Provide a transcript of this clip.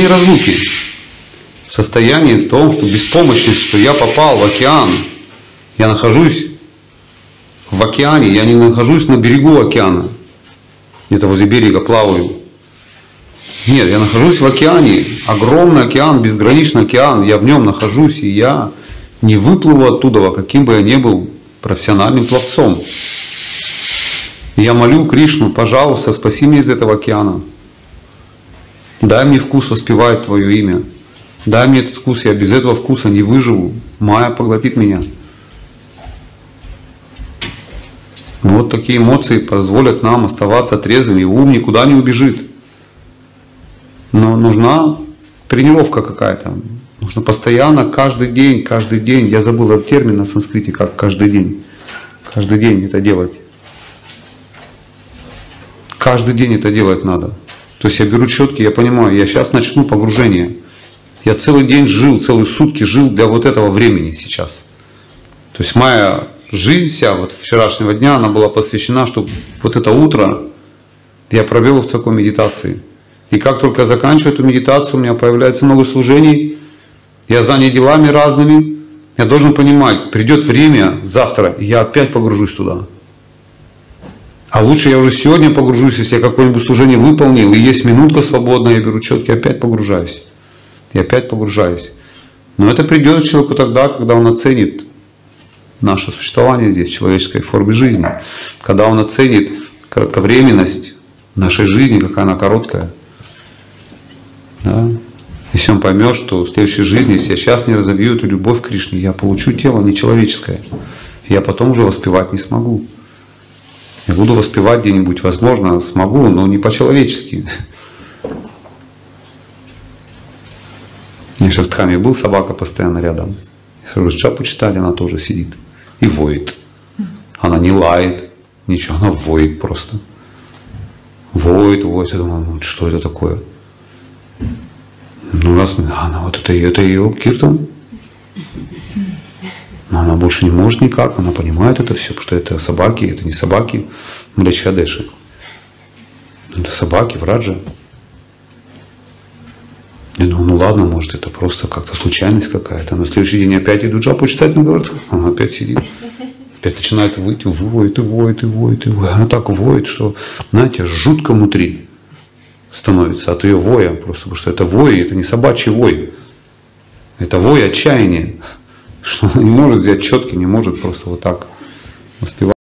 состоянии разлуки, в состоянии том, что беспомощность, что я попал в океан, я нахожусь в океане, я не нахожусь на берегу океана, где-то возле берега плаваю. Нет, я нахожусь в океане, огромный океан, безграничный океан, я в нем нахожусь, и я не выплыву оттуда, каким бы я ни был профессиональным пловцом. Я молю Кришну, пожалуйста, спаси меня из этого океана. Дай мне вкус воспевать Твое имя. Дай мне этот вкус, я без этого вкуса не выживу. Майя поглотит меня. Но вот такие эмоции позволят нам оставаться трезвыми. Ум никуда не убежит. Но нужна тренировка какая-то. Нужно постоянно, каждый день, каждый день. Я забыл этот термин на санскрите, как каждый день. Каждый день это делать. Каждый день это делать надо. То есть я беру четки, я понимаю, я сейчас начну погружение. Я целый день жил, целые сутки жил для вот этого времени сейчас. То есть моя жизнь вся вот вчерашнего дня, она была посвящена, чтобы вот это утро я провел в такой медитации. И как только я заканчиваю эту медитацию, у меня появляется много служений, я занят делами разными, я должен понимать, придет время завтра, и я опять погружусь туда. А лучше я уже сегодня погружусь, если я какое-нибудь служение выполнил, и есть минутка свободная, я беру четки, опять погружаюсь. И опять погружаюсь. Но это придет человеку тогда, когда он оценит наше существование здесь, в человеческой форме жизни. Когда он оценит кратковременность нашей жизни, какая она короткая. Да? Если он поймет, что в следующей жизни, если я сейчас не разовью эту любовь к Кришне, я получу тело нечеловеческое. Я потом уже воспевать не смогу. Я буду воспевать где-нибудь, возможно, смогу, но не по-человечески. Я сейчас в храме был, собака постоянно рядом. Джапу читали, она тоже сидит и воет. Она не лает, ничего, она воет просто. Воет, воет. Я думаю, ну, что это такое? Ну, раз, она, вот это, это ее киртан. Она больше не может никак, она понимает это все, потому что это собаки, это не собаки Млечадеши. Это собаки в Раджа. Я думаю, ну ладно, может это просто как-то случайность какая-то. На следующий день опять иду джапу читать, но говорит, она опять сидит. Опять начинает выйти, воет, и воет, и воет, и воет. Она так воет, что, знаете, жутко внутри становится от ее воя. Просто потому что это вой, это не собачий вой. Это вой отчаяния что она не может взять четки, не может просто вот так воспевать.